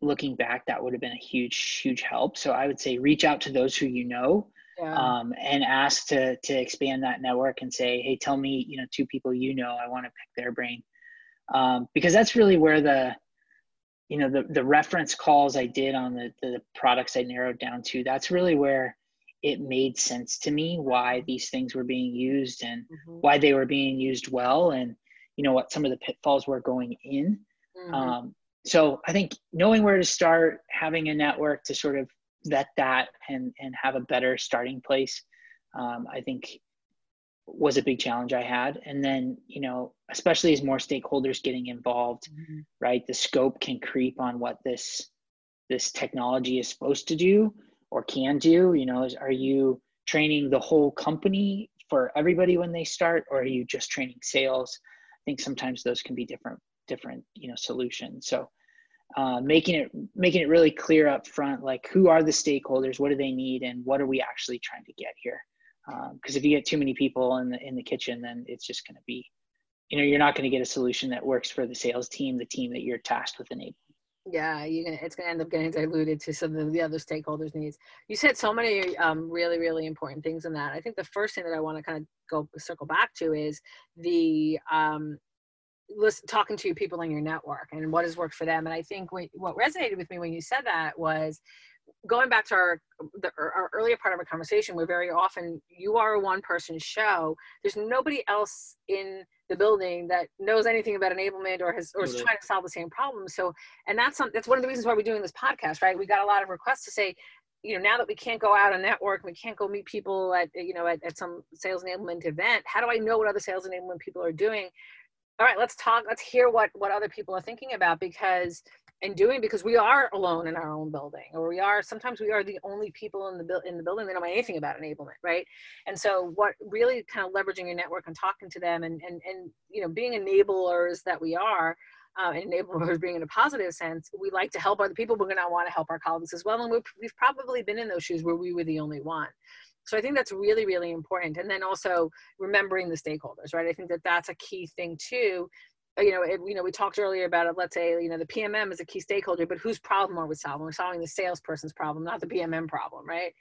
looking back, that would have been a huge, huge help. So I would say reach out to those who you know yeah. um, and ask to, to expand that network and say, hey, tell me, you know, two people you know, I want to pick their brain. Um, because that's really where the, you know the the reference calls I did on the the products I narrowed down to that's really where it made sense to me why these things were being used and mm-hmm. why they were being used well and you know what some of the pitfalls were going in mm-hmm. um, so i think knowing where to start having a network to sort of vet that and and have a better starting place um, i think was a big challenge I had. And then, you know, especially as more stakeholders getting involved, mm-hmm. right? The scope can creep on what this this technology is supposed to do or can do. You know, is, are you training the whole company for everybody when they start, or are you just training sales? I think sometimes those can be different different you know solutions. So uh, making it making it really clear up front, like who are the stakeholders, what do they need, and what are we actually trying to get here because um, if you get too many people in the in the kitchen then it's just going to be you know you're not going to get a solution that works for the sales team the team that you're tasked with enabling. Yeah you're gonna it's gonna end up getting diluted to some of the other stakeholders needs. You said so many um, really really important things in that. I think the first thing that i want to kind of go circle back to is the um, listen, talking to people in your network and what has worked for them. And i think what, what resonated with me when you said that was going back to our the, our earlier part of our conversation, where very often you are a one person show. There's nobody else in the building that knows anything about enablement or has or is trying to solve the same problem. So, and that's some, that's one of the reasons why we're doing this podcast, right? We got a lot of requests to say, you know, now that we can't go out and network, we can't go meet people at you know at, at some sales enablement event. How do I know what other sales enablement people are doing? all right let's talk let's hear what what other people are thinking about because and doing because we are alone in our own building or we are sometimes we are the only people in the build in the building that don't know anything about enablement right and so what really kind of leveraging your network and talking to them and and, and you know being enablers that we are uh, enablers being in a positive sense we like to help other people we're going to want to help our colleagues as well and we've, we've probably been in those shoes where we were the only one so I think that's really, really important. And then also remembering the stakeholders, right? I think that that's a key thing too. Uh, you know, it, you know, we talked earlier about it. Let's say, you know, the PMM is a key stakeholder, but whose problem are we solving? We're solving the salesperson's problem, not the PMM problem, right?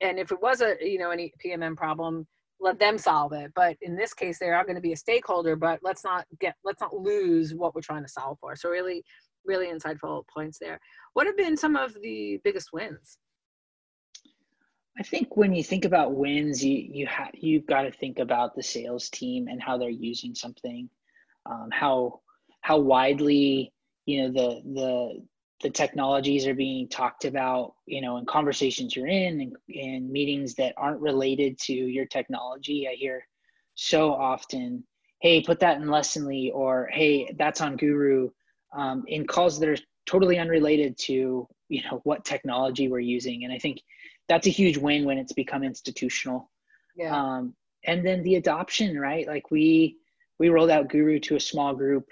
And if it was a, you know, any PMM problem, let them solve it. But in this case, they are going to be a stakeholder. But let's not get, let's not lose what we're trying to solve for. So really, really insightful points there. What have been some of the biggest wins? I think when you think about wins, you you have you've got to think about the sales team and how they're using something, um, how how widely you know the the the technologies are being talked about, you know, in conversations you're in and in meetings that aren't related to your technology. I hear so often, "Hey, put that in Lessonly," or "Hey, that's on Guru," um, in calls that are totally unrelated to you know what technology we're using. And I think that's a huge win when it's become institutional. Yeah. Um, and then the adoption, right? Like we we rolled out Guru to a small group,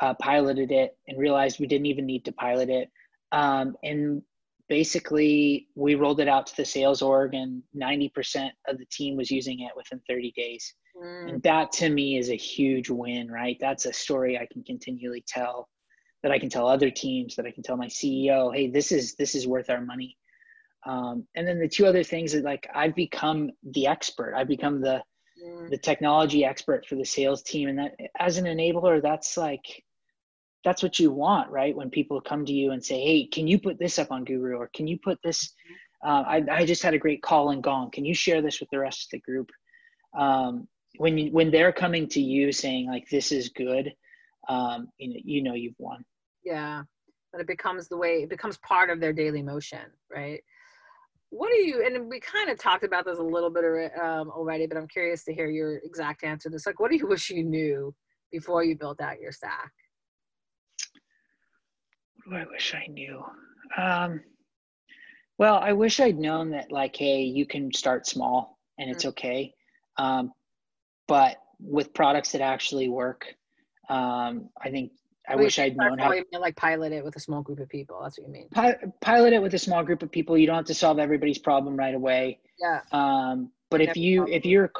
uh, piloted it, and realized we didn't even need to pilot it. Um, and basically, we rolled it out to the sales org, and ninety percent of the team was using it within thirty days. Mm. And that to me is a huge win, right? That's a story I can continually tell. That I can tell other teams. That I can tell my CEO, hey, this is this is worth our money um, and then the two other things that like I've become the expert. I've become the mm. the technology expert for the sales team, and that as an enabler, that's like that's what you want, right? When people come to you and say, "Hey, can you put this up on Guru?" or "Can you put this?" Uh, I, I just had a great call and gong. Can you share this with the rest of the group? Um, when you when they're coming to you saying like this is good, um, you know you know you've won. Yeah, but it becomes the way it becomes part of their daily motion, right? What do you and we kind of talked about this a little bit um, already but i'm curious to hear your exact answer to this. Like what do you wish you knew before you built out your stack? What do i wish i knew? Um, well i wish i'd known that like hey you can start small and it's mm-hmm. okay. Um, but with products that actually work um, i think I wish I'd known how. You like pilot it with a small group of people. That's what you mean. pilot it with a small group of people. You don't have to solve everybody's problem right away. Yeah. Um, but if you if you're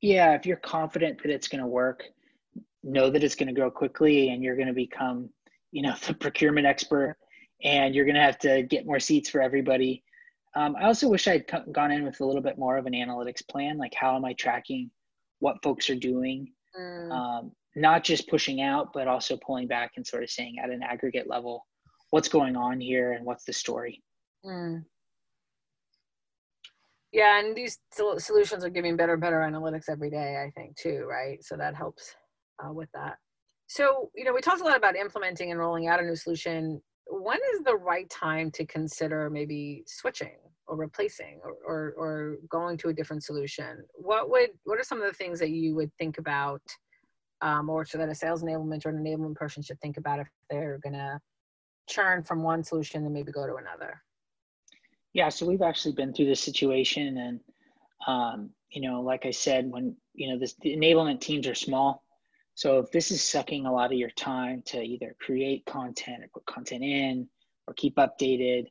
yeah if you're confident that it's going to work, know that it's going to grow quickly and you're going to become you know *laughs* the procurement expert and you're going to have to get more seats for everybody. Um, I also wish I'd gone in with a little bit more of an analytics plan, like how am I tracking what folks are doing. Mm. Um, not just pushing out, but also pulling back and sort of saying at an aggregate level, what's going on here and what's the story. Mm. Yeah, and these solutions are giving better and better analytics every day, I think, too, right? So that helps uh, with that. So, you know, we talked a lot about implementing and rolling out a new solution. When is the right time to consider maybe switching or replacing or, or, or going to a different solution? What would, what are some of the things that you would think about um, or so that a sales enablement or an enablement person should think about if they're going to churn from one solution and maybe go to another? Yeah, so we've actually been through this situation, and um, you know, like I said, when you know this, the enablement teams are small, so if this is sucking a lot of your time to either create content or put content in or keep updated,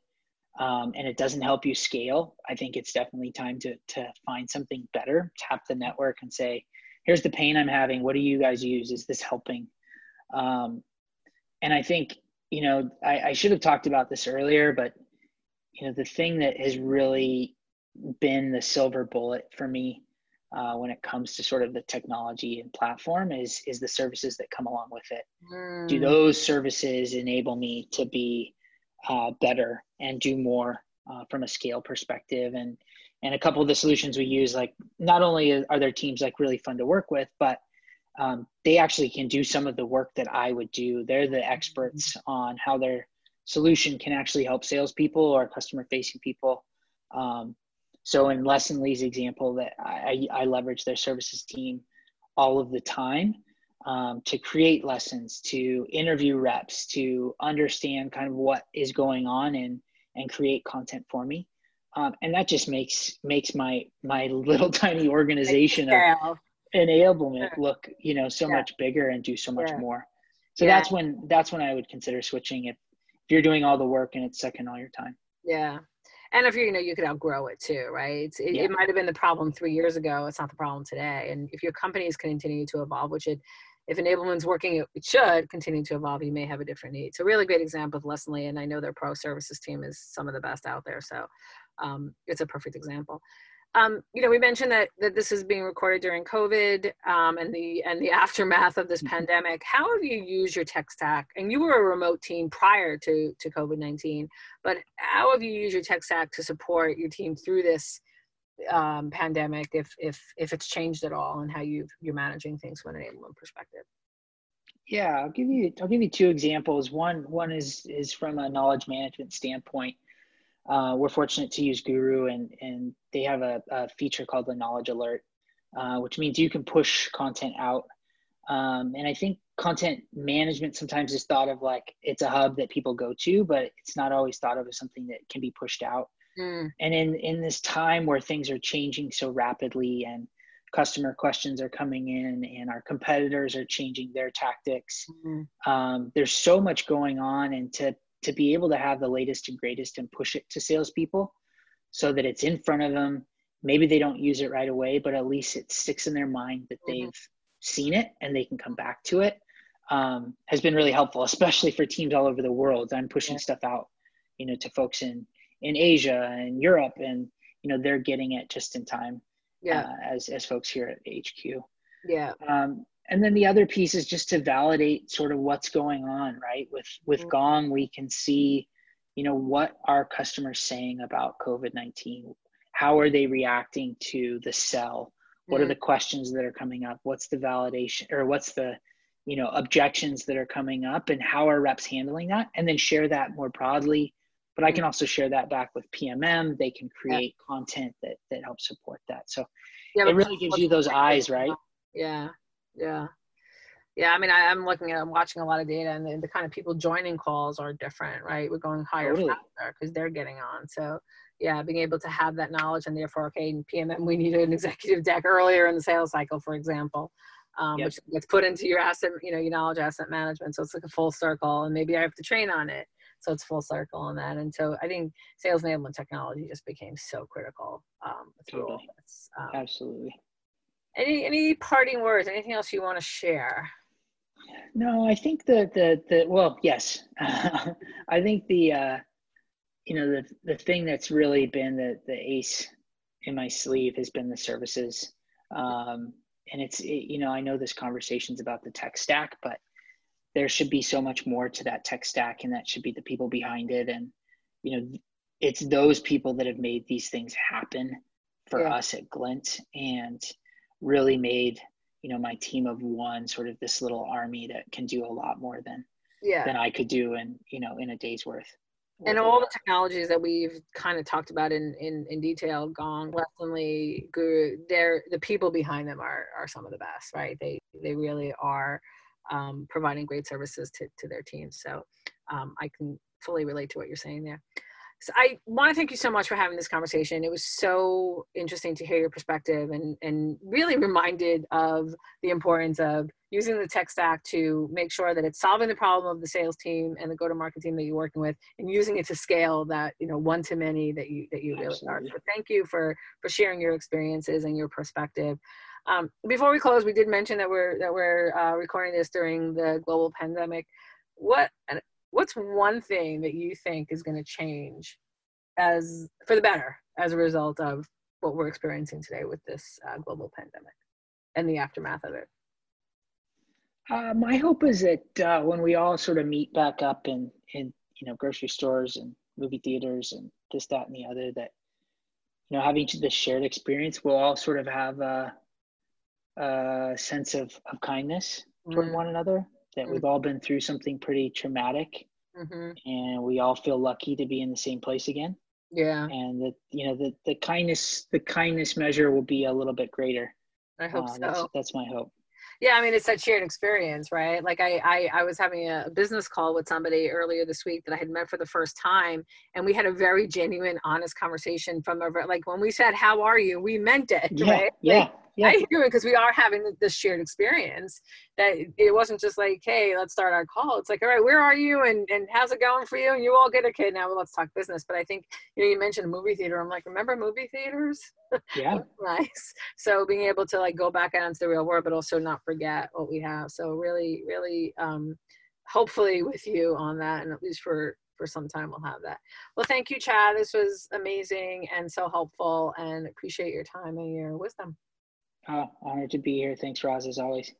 um, and it doesn't help you scale, I think it's definitely time to to find something better. Tap the network and say, here's the pain I'm having. What do you guys use? Is this helping? Um, and I think, you know, I, I should have talked about this earlier, but, you know, the thing that has really been the silver bullet for me uh, when it comes to sort of the technology and platform is is the services that come along with it. Mm. Do those services enable me to be uh, better and do more uh, from a scale perspective? And and a couple of the solutions we use like not only are their teams like really fun to work with but um, they actually can do some of the work that i would do they're the experts on how their solution can actually help salespeople or customer facing people um, so in Lessonly's example that I, I leverage their services team all of the time um, to create lessons, to interview reps, to understand kind of what is going on and and create content for me. Um, and that just makes makes my my *laughs* little tiny organization of enablement look you know so yeah. much bigger and do so much yeah. more. So yeah. that's when that's when I would consider switching if if you're doing all the work and it's sucking all your time. Yeah. And if you you know you could outgrow it too, right? It, yeah. it might have been the problem three years ago. It's not the problem today. And if your company is continuing to evolve, which it if enablement's working, it should continue to evolve. You may have a different need. So really great example of Lessonly, and I know their pro services team is some of the best out there. So um, it's a perfect example. Um, you know, we mentioned that that this is being recorded during COVID um, and the and the *laughs* aftermath of this mm-hmm. pandemic. How have you used your tech stack? And you were a remote team prior to to COVID nineteen, but how have you used your tech stack to support your team through this um, pandemic? If if if it's changed at all, and how you you're managing things from an enablement perspective? Yeah, I'll give you I'll give you two examples. One one is is from a knowledge management standpoint uh, we're fortunate to use Guru, and and they have a, a feature called the Knowledge Alert, uh, which means you can push content out. Um, and I think content management sometimes is thought of like it's a hub that people go to, but it's not always thought of as something that can be pushed out. Mm. And in in this time where things are changing so rapidly and customer questions are coming in and our competitors are changing their tactics mm. um, there's so much going on and to to be able to have the latest and greatest and push it to salespeople so that it's in front of them. Maybe they don't use it right away, but at least it sticks in their mind that mm-hmm. they've seen it and they can come back to it. Um, has been really helpful, especially for teams all over the world. I'm pushing yeah. stuff out, you know, to folks in in Asia and Europe, and you know they're getting it just in time. Yeah, uh, as as folks here at HQ. Yeah. Um, and then the other piece is just to validate sort of what's going on right? With with mm-hmm. gong we can see you know what are customers saying about covid-19 how are they reacting to the sell? What mm-hmm. are the questions that are coming up? What's the validation or what's the you know objections that are coming up and how are reps handling that? And then share that more broadly. But i can mm-hmm. also share that back with pmm they can create yeah. content that that helps support that. So yeah, it really gives you those eyes right? yeah yeah. Yeah i mean I, am looking at i'm watching a lot of data and the, the, kind of people joining calls are different right? We're going higher totally. faster because they're getting on. So yeah being able to have that knowledge and therefore okay in pmm we need an *laughs* executive deck earlier in the sales cycle for example um, yep. which gets put into your asset you know your knowledge asset management. So it's like a full circle and maybe i have to train on it. So it's full circle on that. And so i think sales enablement technology just became so critical um, totally. Um, absolutely any any parting words? Anything else you want to share? No, I think the the the well, yes, *laughs* I think the uh, you know the the thing that's really been the the ace in my sleeve has been the services, um, and it's it, you know I know this conversation's about the tech stack, but there should be so much more to that tech stack, and that should be the people behind it, and you know it's those people that have made these things happen for yeah. us at Glint, and really made you know my team of one sort of this little army that can do a lot more than yeah than I could do in you know in a day's worth. And all the technologies that we've kind of talked about in in, in detail, Gong, Lessonly, Guru, they're the people behind them are are some of the best, right? They they really are um, providing great services to to their teams. So um, I can fully relate to what you're saying there. So I want to thank you so much for having this conversation. It was so interesting to hear your perspective and, and really *laughs* reminded of the importance of using the tech stack to make sure that it's solving the problem of the sales team and the go-to-market team that you're working with and using it to scale that, you know, one to many that you, that you really are. So thank you for, for sharing your experiences and your perspective. Um, before we close, we did mention that we're, that we're uh, recording this during the global pandemic. What, what's one thing that you think is going to change as for the better as a result of what we're experiencing today with this uh, global pandemic and the aftermath of it? Uh, my hope is that uh, when we all sort of meet back up in, in you know grocery stores and movie theaters and this, that, and the other, that you know having this shared experience, we'll all sort of have a, a sense of, of kindness toward mm. one another that mm-hmm. we've all been through something pretty traumatic mm-hmm. and we all feel lucky to be in the same place again yeah and that you know the, the kindness the kindness measure will be a little bit greater i hope uh, so that's, that's my hope Yeah, I mean it's that shared experience, right? Like I, I, I was having a business call with somebody earlier this week that I had met for the first time, and we had a very genuine, honest conversation. From a like when we said "How are you," we meant it, yeah, right? Yeah, like, yeah. I hear it because we are having this shared experience. That it wasn't just like, "Hey, let's start our call." It's like, "All right, where are you, and and how's it going for you?" And you all get a kid now. Well, let's talk business. But I think you know you mentioned movie theater. I'm like, remember movie theaters? Yeah, *laughs* nice. So being able to like go back out into the real world, but also not forget what we have. So really, really, um, hopefully with you on that, and at least for for some time we'll have that. Well, thank you, Chad. This was amazing and so helpful, and appreciate your time and your wisdom. Uh, honored to be here. Thanks, Roz, as always.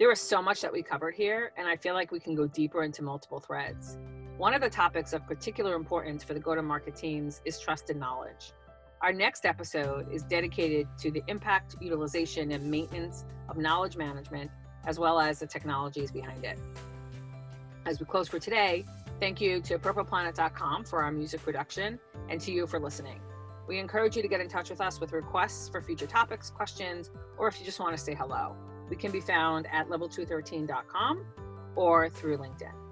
There was so much that we covered here, and I feel like we can go deeper into multiple threads. One of the topics of particular importance for the go to market teams is trusted knowledge. Our next episode is dedicated to the impact, utilization, and maintenance of knowledge management, as well as the technologies behind it. As we close for today, thank you to purpleplanet.com for our music production and to you for listening. We encourage you to get in touch with us with requests for future topics, questions, or if you just want to say hello. We can be found at level213.com or through LinkedIn.